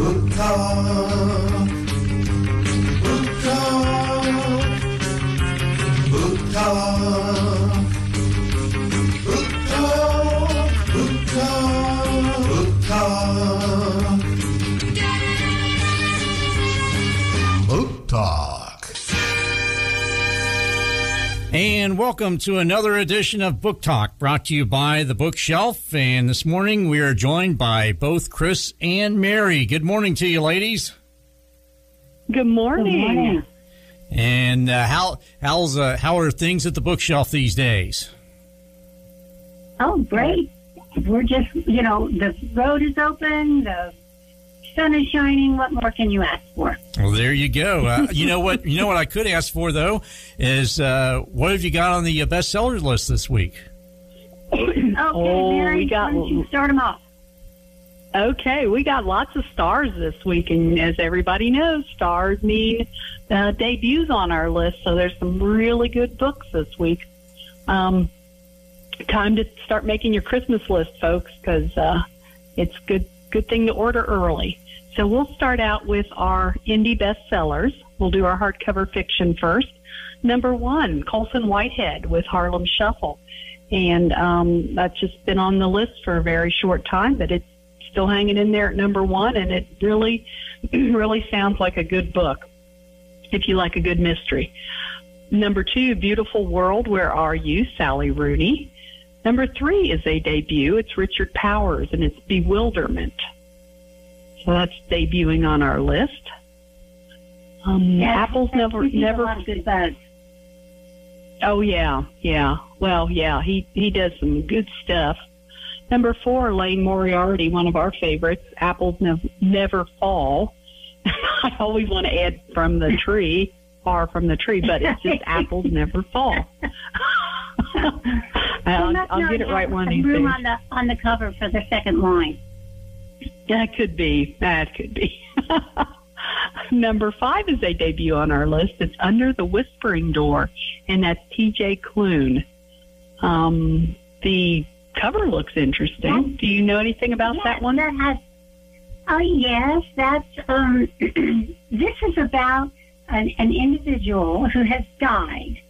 Book Talk. And welcome to another edition of Book Talk brought to you by The Bookshelf. And this morning we are joined by both Chris and Mary. Good morning to you, ladies. Good morning. And uh, how how's uh, how are things at the bookshelf these days? Oh, great. We're just, you know, the road is open, the sun is shining. What more can you ask for? Well, there you go. Uh, you know what? You know what I could ask for though is uh, what have you got on the uh, bestseller list this week? Okay, Oh, Mary, we got- why don't you start them off? Okay, we got lots of stars this week, and as everybody knows, stars mean uh, debuts on our list. So there's some really good books this week. Um, time to start making your Christmas list, folks, because uh, it's good good thing to order early. So we'll start out with our indie bestsellers. We'll do our hardcover fiction first. Number one, Colson Whitehead with Harlem Shuffle. And um, that's just been on the list for a very short time, but it's still hanging in there at number one, and it really, really sounds like a good book if you like a good mystery. Number two, Beautiful World, Where Are You? Sally Rooney. Number three is a debut. It's Richard Powers, and it's Bewilderment. So that's debuting on our list. Um, Apple's never, never a good. Oh yeah, yeah. Well, yeah, he he does some good stuff. Number four, Liane Moriarty, one of our favorites. Apples never never fall. I always want to add from the tree, far from the tree, but it's just apples never fall. I'll, I'll get it right one of these room days. on the on the cover for the second line. That could be. That could be. Number five is a debut on our list. It's Under the Whispering Door, and that's T.J. Clune. Um, the cover looks interesting. Do you know anything about Yes, that one? That has. Oh yes, that's. Um, this is about an, an individual who has died,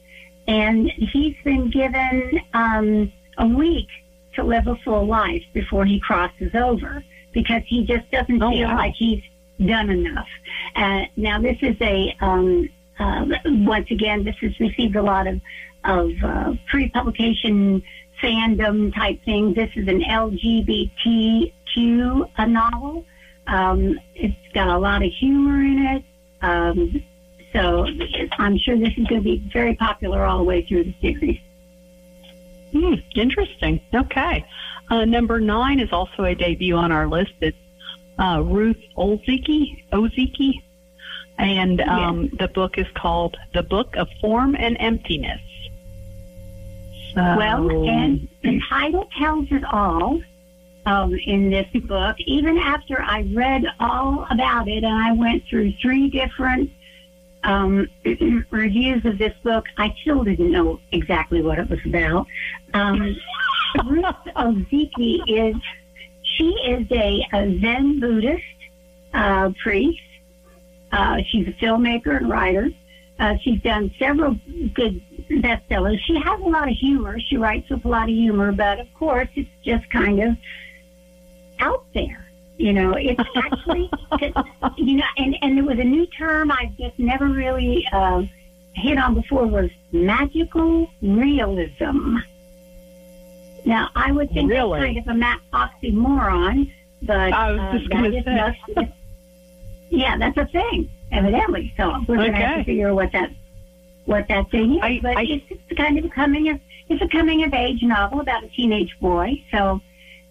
and he's been given um, a week to live a full life before he crosses over because he just doesn't Oh, feel wow. like he's done enough. Uh, now this is a. Um, uh, once again, this has received a lot of of uh, pre-publication fandom type things. This is an LGBTQ a novel. Um, it's got a lot of humor in it. Um, so I'm sure this is going to be very popular all the way through the series. Hmm, interesting. Okay. Uh, number nine is also a debut on our list. It's uh, Ruth Ozeki. And um, the book is called The Book of Form and Emptiness. So, Well, and the title tells it all um, in this book. Even after I read all about it and I went through three different um, reviews of this book, I still didn't know exactly what it was about. Um, Ruth Ozeki is she is a, a Zen Buddhist uh, priest. Uh, she's a filmmaker and writer. Uh, she's done several good bestsellers. She has a lot of humor. She writes with a lot of humor, but of course, it's just kind of out there. You know, it's actually, you know, and, and there was a new term I've just never really uh, hit on before was magical realism. Now, I would think Really? that's kind of a oxymoron, but I was uh, just gonna that is say. yeah, that's a thing, evidently. So we're going to have to figure out what that what that thing is. I- but I- it's, it's kind of a coming of it's a coming of age novel about a teenage boy. So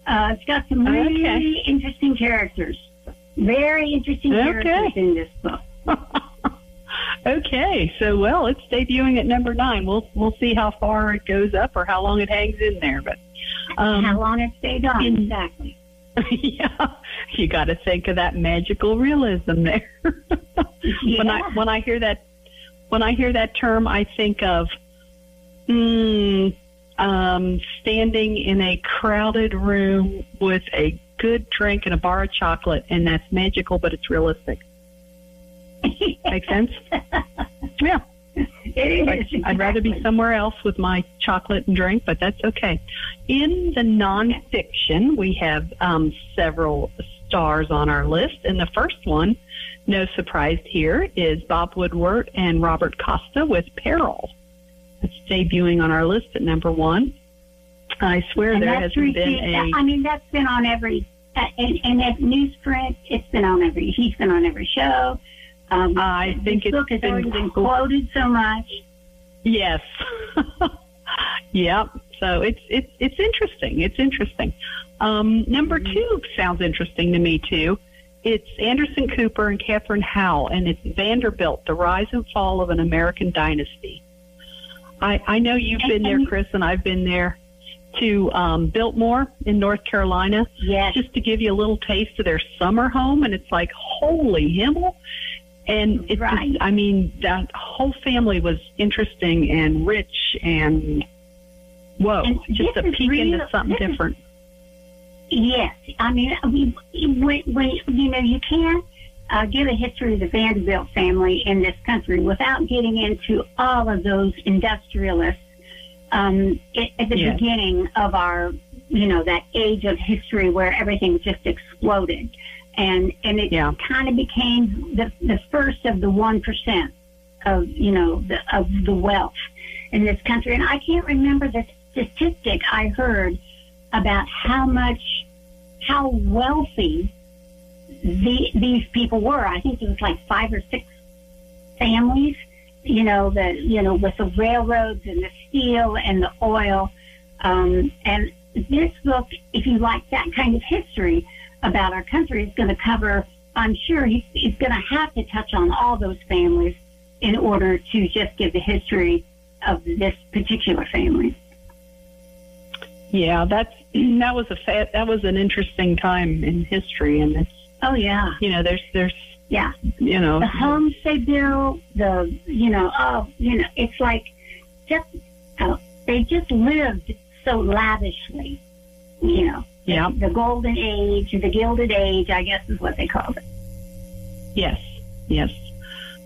uh, it's got some really Okay. interesting characters. Very interesting Okay. characters in this book. okay, so well, it's debuting at number nine. We'll we'll see how far it goes up or how long it hangs in there. But um, How long it stayed on? exactly. yeah, you got to think of that magical realism there. when I when I hear that when I hear that term, I think of mm, um, standing in a crowded room with a good drink and a bar of chocolate, and that's magical, but it's realistic. Make sense? Yeah. It I'd rather be somewhere else with my chocolate and drink, but that's okay. In the nonfiction, we have um, several stars on our list, and the first one, no surprise here, is Bob Woodward and Robert Costa with Peril. It's debuting on our list at number one. I swear And there hasn't been a I mean, that's been on every, uh, and, and at newsprint, it's been on every, he's been on every show. Um, I think it's book has been already been quoted so much. Yes. yep. So it's it's it's interesting. It's interesting. Um, number two sounds interesting to me too. It's Anderson Cooper and Catherine Howell, and it's Vanderbilt: The Rise and Fall of an American Dynasty. I I know you've been there, Chris, and I've been there to um, Biltmore in North Carolina Yes. just to give you a little taste of their summer home, and it's like holy himmel. And it's Right. just, I mean, that whole family was interesting and rich and whoa, And just a peek into something this is- different. Yes, I mean, we, when, when you know, you can't uh, give a history of the Vanderbilt family in this country without getting into all of those industrialists um, at, at the Yes. beginning of our, you know, that age of history where everything just exploded, and and it Yeah. kind of became the the first of the one percent of you know the, of the wealth in this country. And I can't remember the statistic I heard about how much, how wealthy the, these people were. I think it was like five or six families, you know, the, you know, with the railroads and the steel and the oil. Um, and this book, if you like that kind of history about our country, is going to cover, I'm sure he's, he's going to have to touch on all those families in order to just give the history of this particular family. Yeah, that's that was a fa- that was an interesting time in history, and it's Oh yeah, you know there's there's yeah. you know The homes they build, the you know, oh, you know, it's like just uh, they just lived so lavishly, you know. Yeah The golden age, the gilded age, I guess is what they called it. yes yes.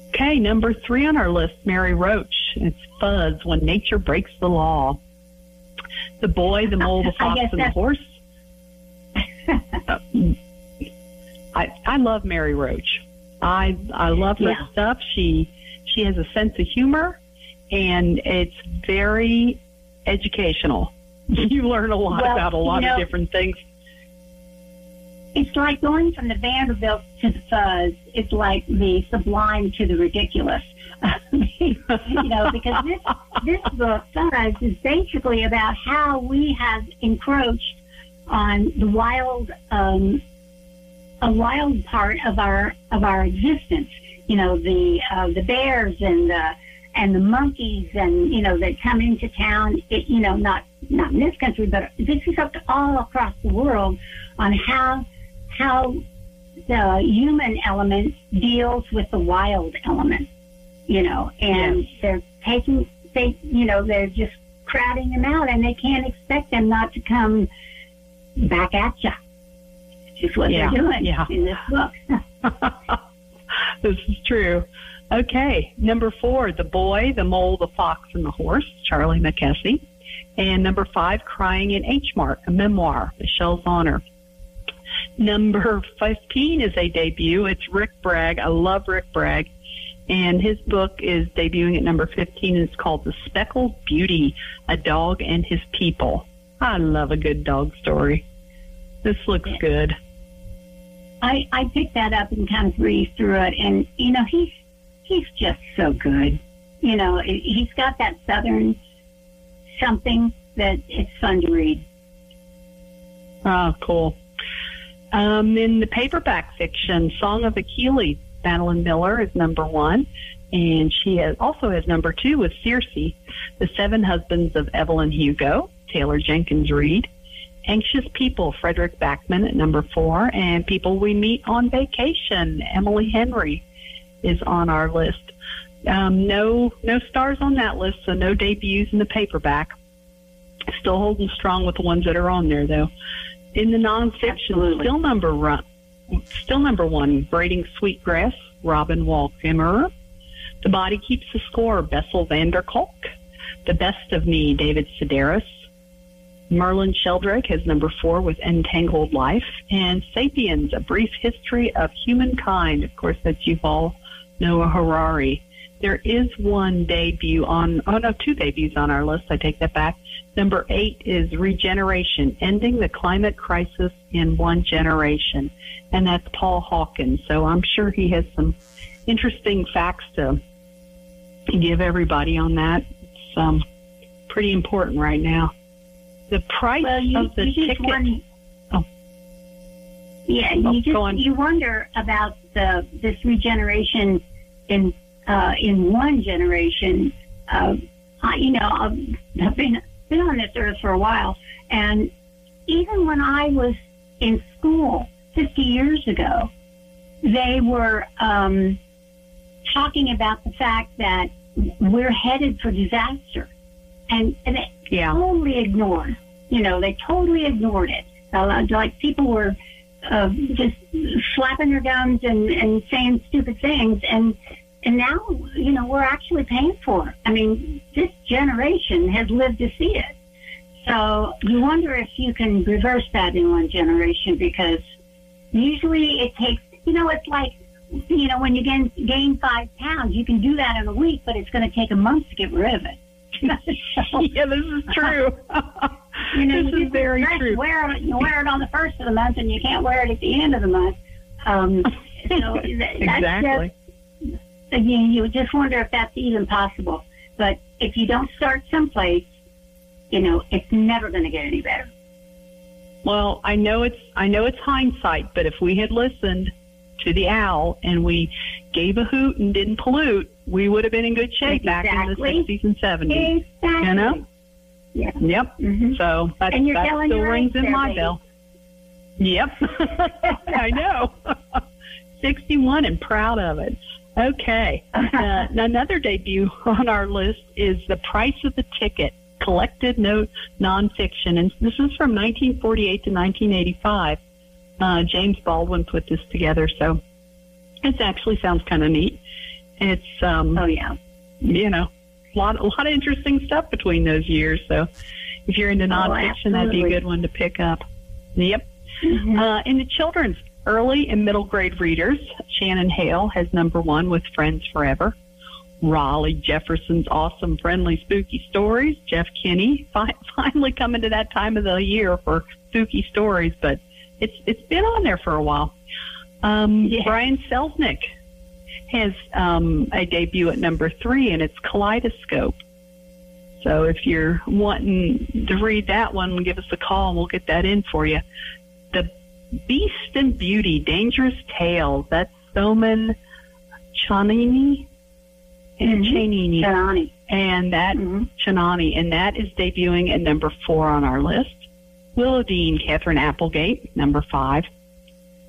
Okay, number three on our list, Mary Roach. It's Fuzz when nature breaks the law. The boy, the mole, the fox, and the horse. Uh, I I love Mary Roach. I I love her Yeah. stuff. She she has a sense of humor, and it's very educational. You learn a lot Well, about a lot you know- of different things. It's like going from the Vanderbilt to the fuzz. It's like the sublime to the ridiculous. you know, because this this book, Fuzz, is basically about how we have encroached on the wild, um, a wild part of our of our existence. You know, the uh, the bears and the and the monkeys and you know that come into town. It, you know, not not in this country, but this is up to all across the world on how how the human element deals with the wild element, you know, and they're taking, they, you know, they're just crowding them out and they can't expect them not to come back at you. Just what Yeah, they're doing yeah. in this book. this is true. Okay, number four, The Boy, the Mole, the Fox, and the Horse, Charlie Mackesy. And number five, Crying in H Mart, a memoir, Michelle Zauner. Number 15 is a debut. It's Rick Bragg. I love Rick Bragg. And his book is debuting at number 15. And it's called The Speckled Beauty, A Dog and His People. I love a good dog story. This looks good. I, I picked that up and kind of breezed through it, and you know he's he's just so good. You know he's got that southern something that it's fun to read. Oh, cool. Um, in the paperback fiction, Song of Achilles, Madeline Miller is number one, and she has, also has number two with Circe, The Seven Husbands of Evelyn Hugo, Taylor Jenkins Reid, Anxious People, Fredrik Backman at number four, and People We Meet on Vacation, Emily Henry is on our list. Um, no, no stars on that list, so no debuts in the paperback. Still holding strong with the ones that are on there, though. in the nonfiction, Absolutely. still number one, still number one, Braiding Sweetgrass, Robin Wall Kimmerer. The Body Keeps the Score, Bessel van der Kolk. The Best of Me, David Sedaris. Merlin Sheldrake has number four with Entangled Life. And Sapiens, A Brief History of Humankind. Of course, that's Yuval Noah Harari. There is one debut on, oh no, two debuts on our list. I take that back. Number eight is Regeneration, Ending the Climate Crisis in One Generation. And that's Paul Hawkins. So I'm sure he has some interesting facts to give everybody on that. It's um, pretty important right now. The price Well, you, of the ticket. wonder. Oh. Yeah, Oh, you just you wonder about the this regeneration in uh, in one generation. Uh, I, you know, I've, I've been been on this earth for a while, and even when I was in school 50 years ago, they were um, talking about the fact that we're headed for disaster, and and it, yeah. totally ignored. You know, they totally ignored it. Uh, like people were uh, just slapping their gums and, and saying stupid things, and and now you know we're actually paying for it. I mean, this generation has lived to see it. So you wonder if you can reverse that in one generation because usually it takes. You know, it's like you know when you gain gain five pounds, you can do that in a week, but it's going to take a month to get rid of it. So- yeah, this is true. you know, this you is very dressed, true. Wear it, you wear it on the first of the month, and you can't wear it at the end of the month. Um, so that, that's exactly. just, again, you just wonder if that's even possible. But if you don't start someplace, you know, it's never going to get any better. Well, I know it's I know it's hindsight, but if we had listened to the owl and we gave a hoot and didn't pollute, we would have been in good shape back in the sixties and seventies. Exactly. You know? Yeah. Yep. hmm So that, And you're that still rings in there, my bell. Yep. I know. 61 and proud of it. Okay. Uh, another debut on our list is The Price of the Ticket, collected note nonfiction. And this is from 1948 to 1985. Uh, James Baldwin put this together, so it actually sounds kind of neat. It's, um, Oh yeah. you know, a lot, a lot of interesting stuff between those years. So if you're into nonfiction, that'd be a good one to pick up. Yep. Mhm. Uh, in the children's early and middle grade readers, Shannon Hale has number one with Friends Forever. Rowley Jefferson's awesome, friendly, spooky stories. Jeff Kinney fi- finally coming to that time of the year for spooky stories, but it's it's been on there for a while. Um, Yeah. Brian Selznick has um, a debut at number three, and it's Kaleidoscope. So if you're wanting to read that one, give us a call and we'll get that in for you. Beast and Beauty, Dangerous Tales. That's Soman Chanini. And Mhm. Chanini. Johnny. And that Mhm. Chanani, and that is debuting at number four on our list. Willowdean, Katherine Applegate, number five.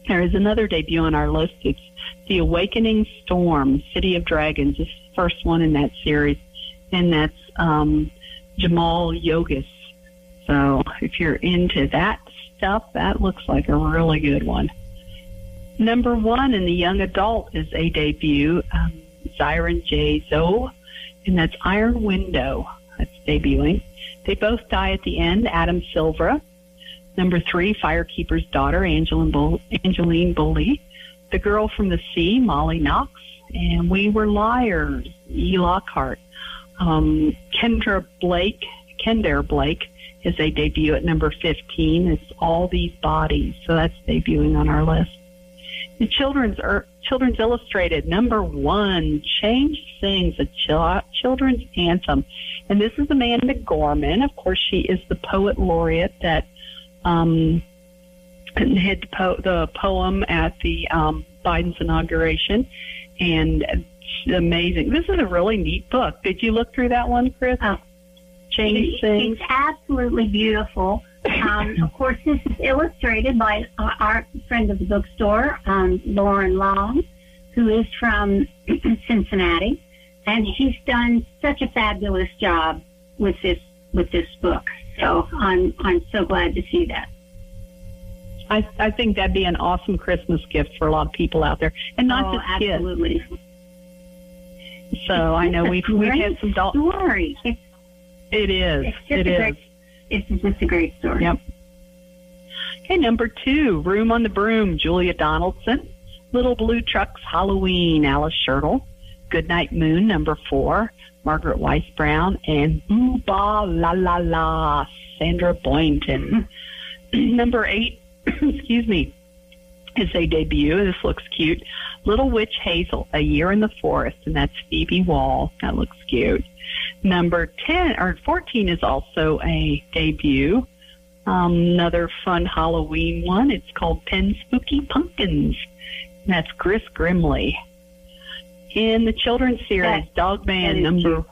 There is another debut on our list. It's The Awakening Storm, City of Dragons. This is the first one in that series, and that's um, Jaimal Yogis. So if you're into that stuff, that looks like a really good one. Number one in the young adult is a debut, um, Xiran Jay Zhao, and that's Iron Window. That's debuting. They both die at the end. Adam Silva. Number three, Firekeeper's daughter, Angeline, Bull- Angeline Bully. The Girl from the Sea, Molly Knox. And We Were Liars, E. Lockhart. Um, Kendra Blake, Kendra Blake is a debut at number 15. It's All These Bodies. So that's debuting on our list. The Children's er, Children's Illustrated number one, Change Sings, a chil- children's anthem, and this is Amanda Gorman. Of course, she is the poet laureate that um, the, po- the poem at the um, Biden's inauguration, and amazing. This is a really neat book. Did you look through that one, Chris? Oh. Change Sings. It's absolutely beautiful. Um, of course, this is illustrated by our, friend of the bookstore, um, Lauren Long, who is from Cincinnati, and she's done such a fabulous job with this with this book. So I'm I'm so glad to see that. I, I think that'd be an awesome Christmas gift for a lot of people out there, and not oh, just kids. absolutely. So I know we've we've had some doll. story. It's, It is. it's just It a is. great. It's just a great story. Yep. Okay, number two, Room on the Broom, Julia Donaldson. Little Blue Trucks, Halloween, Alice Schertle. Goodnight Moon, number four, Margaret Wise Brown. And Boo Ba La La La, Sandra Boynton. number eight, excuse me, is a debut. This looks cute. Little Witch Hazel, A Year in the Forest, and that's Phoebe Wahl. That looks cute. Number 10 or 14 is also a debut. Um, another fun Halloween one. It's called 10 Spooky Pumpkins. And that's Chris Grimley. In the children's series, Dog Man number. cute.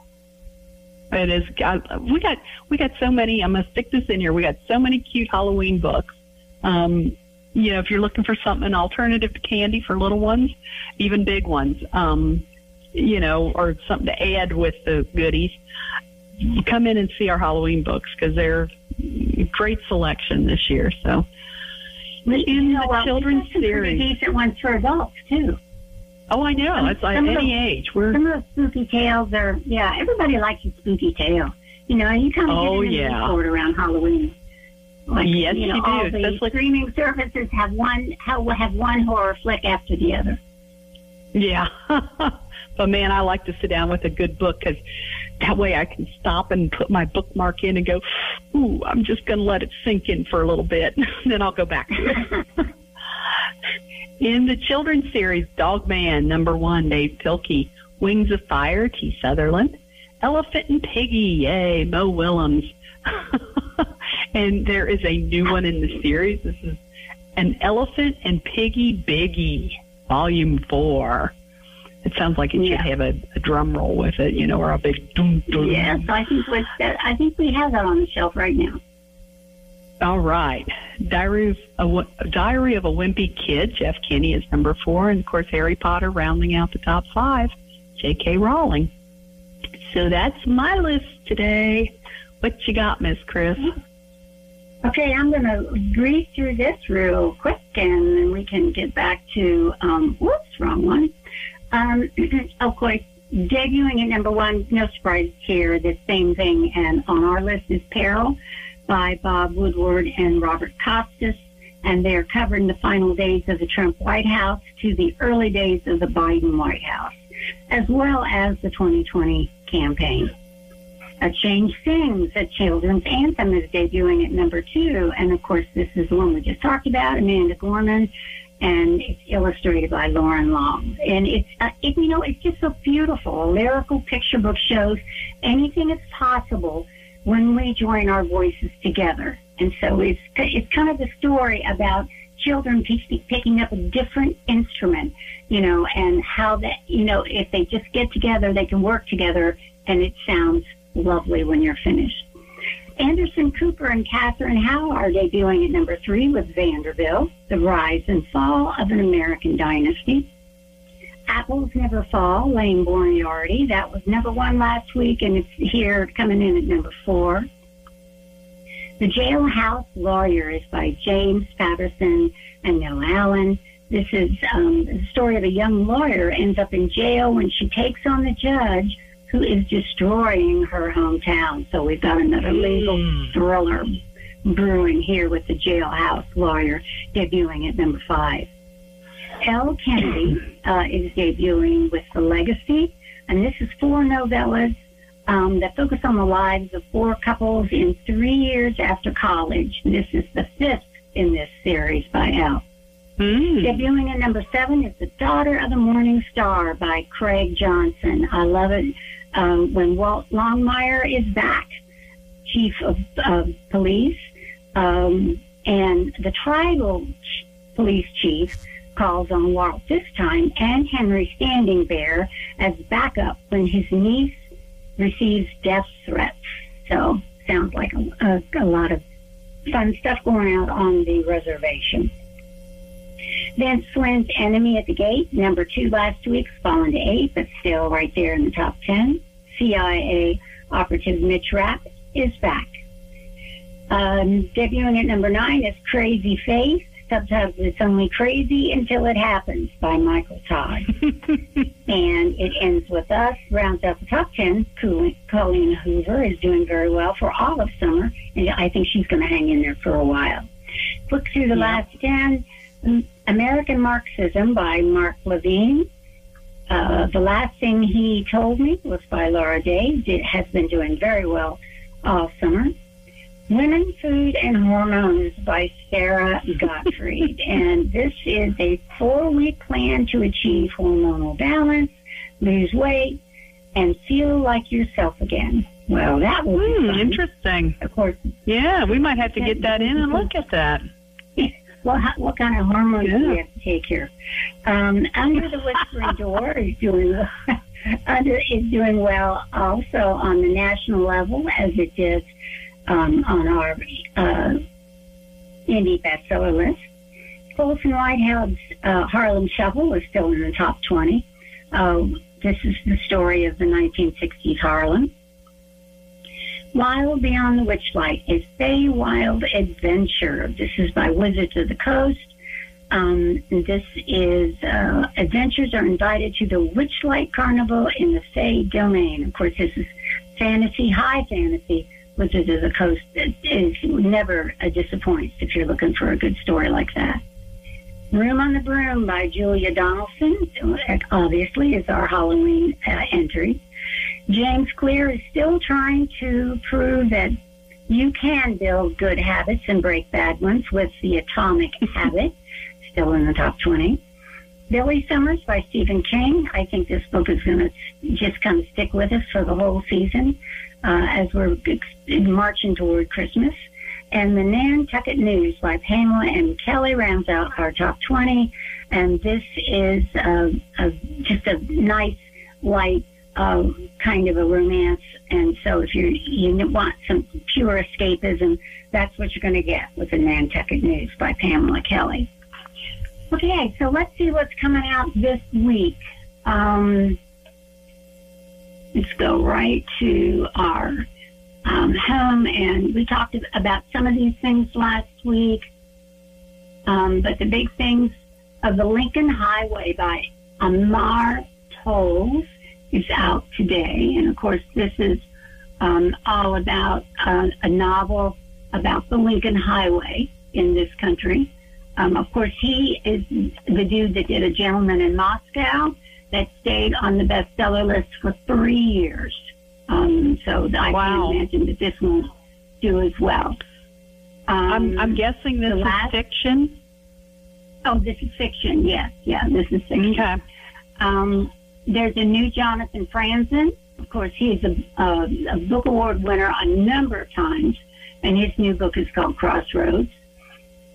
It is. I, we got we got so many. I'm gonna stick this in here. We got so many cute Halloween books. Um, you know, if you're looking for something alternative to candy for little ones, even big ones, um, you know, or something to add with the goodies, come in and see our Halloween books because they're great selection this year. So, We, in you know, the well, we children's got some pretty series. decent ones for adults too. oh, I know Some- it's like any the- age. We're Some of the spooky tales are, yeah, everybody likes a spooky tale. You know, you kind of Oh, get in yeah. the around Halloween. Like, Yes, you know, you do, all the especially- streaming services have one have one horror flick after the other. Yeah. but man, I like to sit down with a good book because that way I can stop and put my bookmark in and go, ooh, I'm just going to let it sink in for a little bit. then I'll go back in the children's series, Dog Man, number one, Dav Pilkey. Wings of Fire, T. Sutherland. Elephant and Piggie, yay, Mo Willems. and there is a new one in the series. This is an Elephant and Piggie Biggie, Volume 4. It sounds like it Yeah. should have a, a drum roll with it, you know, or a big dum dum. Yes, I think with I think we have that on the shelf right now. All right. Diary of a, Diary of a Wimpy Kid, Jeff Kinney is number four. And of course, Harry Potter rounding out the top five, J.K. Rowling. So that's my list today. What you got, Miss Chris? Okay, I'm going to breeze through this real quick, and then we can get back to um, whoops, wrong one. Um, of course, debuting at number one, no surprise here. The same thing, and on our list is Peril by Bob Woodward and Robert Costas, and they're covering the final days of the Trump White House to the early days of the Biden White House, as well as the 2020 campaign. A Change Sings, a children's anthem, is debuting at number two. And of course, this is the one we just talked about, Amanda Gorman, and it's illustrated by Lauren Long. And it's, uh, it, you know, it's just so beautiful. A lyrical picture book shows anything is possible when we join our voices together. And so it's, it's kind of a story about children pick- picking up a different instrument, you know, and how that, you know, if they just get together, they can work together and it sounds lovely when you're finished. Anderson Cooper and Catherine Howe are debuting at number three with Vanderbilt, The Rise and Fall of an American Dynasty. Apples Never Fall, Liane Moriarty. That was number one last week, and it's here coming in at number four. The Jailhouse Lawyer is by James Patterson and Noah Allen. This is um, the story of a young lawyer ends up in jail when she takes on the judge who is destroying her hometown. So we've got another legal thriller brewing here with the Jailhouse Lawyer debuting at number five. Elle Kennedy uh, is debuting with The Legacy, and this is four novellas um, that focus on the lives of four couples in three years after college. This is the fifth in this series by Elle. Mm. Debuting at number seven is The Daughter of the Morning Star by Craig Johnson. I love it um, when Walt Longmire is back, chief of uh, police, um, and the tribal police chief calls on Walt this time and Henry Standing Bear as backup when his niece receives death threats. So sounds like a, a, a lot of fun stuff going out on the reservation. Vince Flynn's Enemy at the Gate, number two last week, fallen to eight, but still right there in the top ten. CIA operative Mitch Rapp is back. Um, debuting at number nine is Crazy Face. Sometimes It's Only Crazy Until It Happens by Michael Todd. and it ends with us, rounds out the top 10. Colleen Colleen Hoover is doing very well for all of summer, and I think she's going to hang in there for a while. Look through the last 10. American Marxism by Mark Levine. Uh, the last thing he told me was by Laura Day. It has been doing very well all summer. Women, Food, and Hormones by Sarah Gottfried. and this is a four week plan to achieve hormonal balance, lose weight, and feel like yourself again. Well, that will be Hmm, interesting. Of course, Yeah, we might have to get that in and look at that. Well, how, what kind of hormones do you we have to take here? Um, Under the Whispering Door is doing under is doing well also on the national level as it did um, on our uh, indie bestseller list. Colson Whitehead's uh, Harlem Shuffle is still in the top 20. Uh, this is the story of the 1960s Harlem. Wild Beyond the Witchlight, is a Wild Adventure. This is by Wizards of the Coast. Um, this is uh, adventurers are invited to the Witchlight Carnival in the Fey domain. Of course, this is fantasy, high fantasy. Wizards of the Coast is never a disappoint if you're looking for a good story like that. Room on the Broom by Julia Donaldson, obviously, is our Halloween uh, entry. James Clear is still trying to prove that you can build good habits and break bad ones with the Atomic Habit, still in the top 20. Billy Summers by Stephen King. I think this book is going to just kind of stick with us for the whole season uh, as we're marching toward Christmas. And the Nantucket News by Pamela and Kelley rounds out our top 20. And this is uh, a, just a nice, light, uh, kind of a romance. And so if you you want some pure escapism, that's what you're going to get with the Nantucket News by Pamela Kelley. Okay, so let's see what's coming out this week. Um, let's go right to our um, home, and we talked about some of these things last week. Um, but the big things of the Lincoln Highway by Amor Towles is out today, and of course, this is um, all about uh, a novel about the Lincoln Highway in this country. Um, of course, he is the dude that did A Gentleman in Moscow that stayed on the bestseller list for three years. Um, so I Wow. can imagine that this won't do as well. Um, I'm, I'm guessing this is last- fiction. oh, this is fiction. Yes, yeah, this is fiction. Okay. There's a new Jonathan Franzen. Of course, he's a, a, a book award winner a number of times, and his new book is called Crossroads.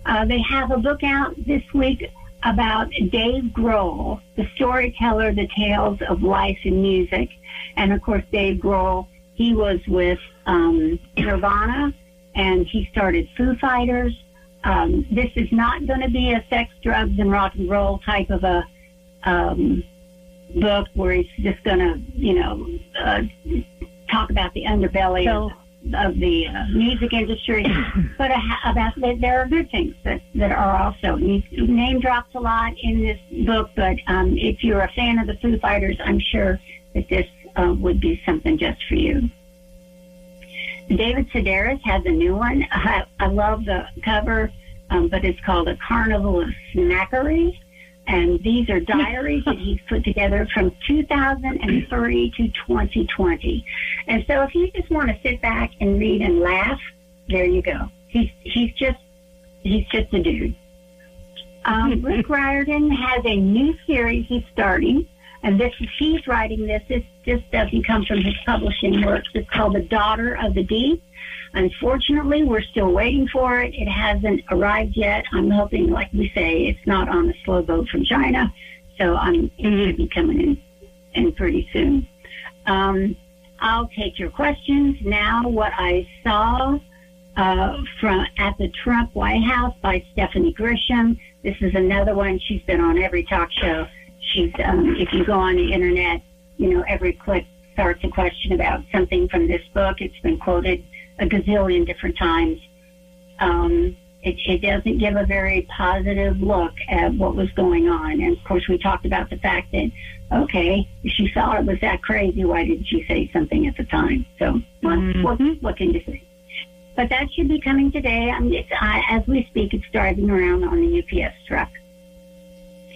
Uh, they have a book out this week about Dave Grohl, the storyteller, the tales of life and music. And of course, Dave Grohl, he was with um, Nirvana, and he started Foo Fighters. Um, this is not going to be a sex, drugs, and rock and roll type of a um, book where he's just going to, you know, uh, talk about the underbelly So- of, of the uh, music industry, but uh, about there are good things that, that are also. He name drops a lot in this book, but um, if you're a fan of the Foo Fighters, I'm sure that this uh, would be something just for you. David Sedaris has a new one. I, I love the cover, um, but it's called A Carnival of Snackery. And these are diaries that he's put together from 2003 to 2020. And so if you just want to sit back and read and laugh, there you go. He's, he's just, he's just a dude. Um, Rick Riordan has a new series he's starting, and this is he's writing this. This just doesn't come from his publishing works. It's called The Daughter of the Deep. Unfortunately, we're still waiting for it. It hasn't arrived yet. I'm hoping, like we say, it's not on a slow boat from China, so I'm it should be coming in, in pretty soon. Um, I'll take your questions now. What I saw uh, from at the Trump White House by Stephanie Grisham. This is another one. She's been on every talk show. She's um, if you go on the internet, you know every click starts a question about something from this book. It's been quoted a gazillion different times. Um, It, it doesn't give a very positive look at what was going on. And of course, we talked about the fact that, okay, if she saw it was that crazy, why didn't she say something at the time? So, what, what, what can you say? But that should be coming today. I'm, it's, I, as we speak, it's driving around on the UPS truck.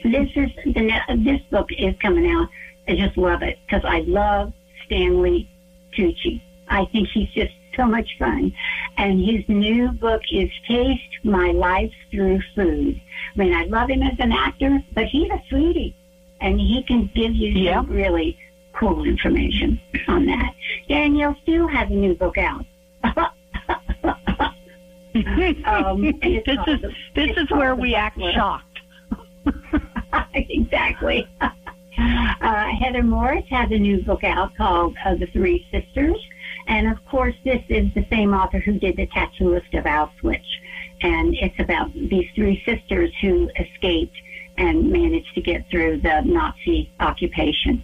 This is the ne- this book is coming out. I just love it because I love Stanley Tucci. I think he's just so much fun. And his new book is Taste My Life Through Food. I mean, I love him as an actor, but he's a foodie and he can give you Yeah. some really cool information on that. Danielle Steel has a new book out. Um, this is this it's is where we act shocked. exactly. Uh, Heather Morris has a new book out called uh, The Three Sisters. And of course, this is the same author who did The Tattooist of Auschwitz. And it's about these three sisters who escaped and managed to get through the Nazi occupation.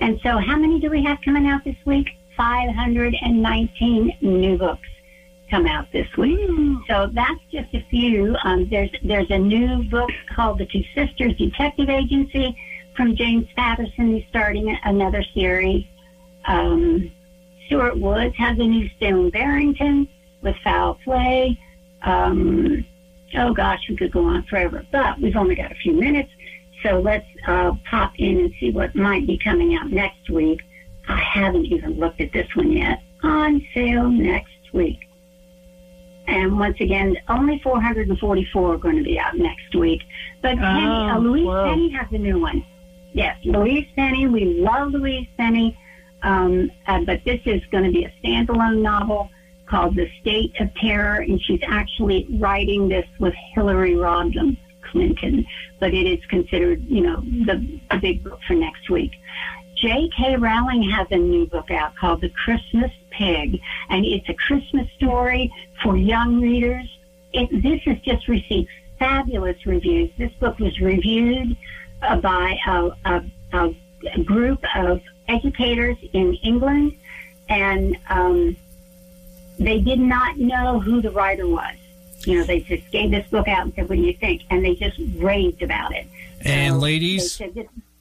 And so, how many do we have coming out this week? 519 new books come out this week. So that's just a few. Um, there's there's a new book called The Two Sisters Detective Agency from James Patterson. He's starting another series. Um, Stuart Woods has a new Stone Barrington with Foul Play. Um, oh gosh, we could go on forever, but we've only got a few minutes. So let's uh, pop in and see what might be coming out next week. I haven't even looked at this one yet. On sale next week. And once again, only 444 are going to be out next week. But Penny, uh, Oh, Louise whoa. Penny has a new one. Yes, Louise Penny. We love Louise Penny. Um, uh, but this is going to be a standalone novel called The State of Terror, and she's actually writing this with Hillary Rodham Clinton. But it is considered, you know, the, the big book for next week. J.K. Rowling has a new book out called The Christmas Pig, and it's a Christmas story for young readers. It, this has just received fabulous reviews. This book was reviewed uh, by a, a, a group of educators in England, and um, they did not know who the writer was. You know, they just gave this book out and said, "What do you think?" And they just raved about it. And So ladies,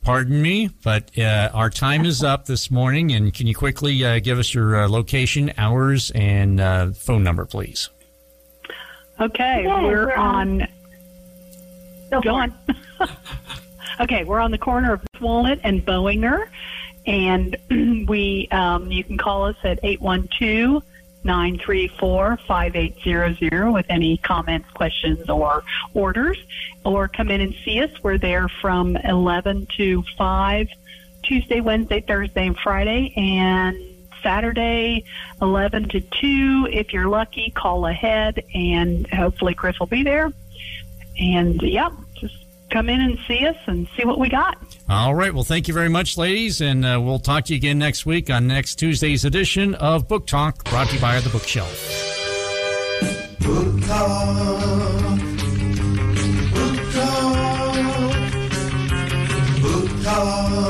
pardon me, but uh, our time is up this morning. And can you quickly uh, give us your uh, location, hours, and uh, phone number, please? Okay, Yeah, we're we're on. Go Go on. okay, we're on the corner of Walnut and Bowinger, and we um, you can call us at 812 934 5800 with any comments, questions, or orders, or come in and see us. We're there from 11 to 5, Tuesday, Wednesday, Thursday, and Friday, and Saturday, 11 to 2. If you're lucky, call ahead, and hopefully Chris will be there. And yep, just come in and see us and see what we got. All right. Well, thank you very much, ladies, and uh, we'll talk to you again next week on next Tuesday's edition of Book Talk, brought to you by The Bookshelf. Book Talk. Book Talk. Book Talk.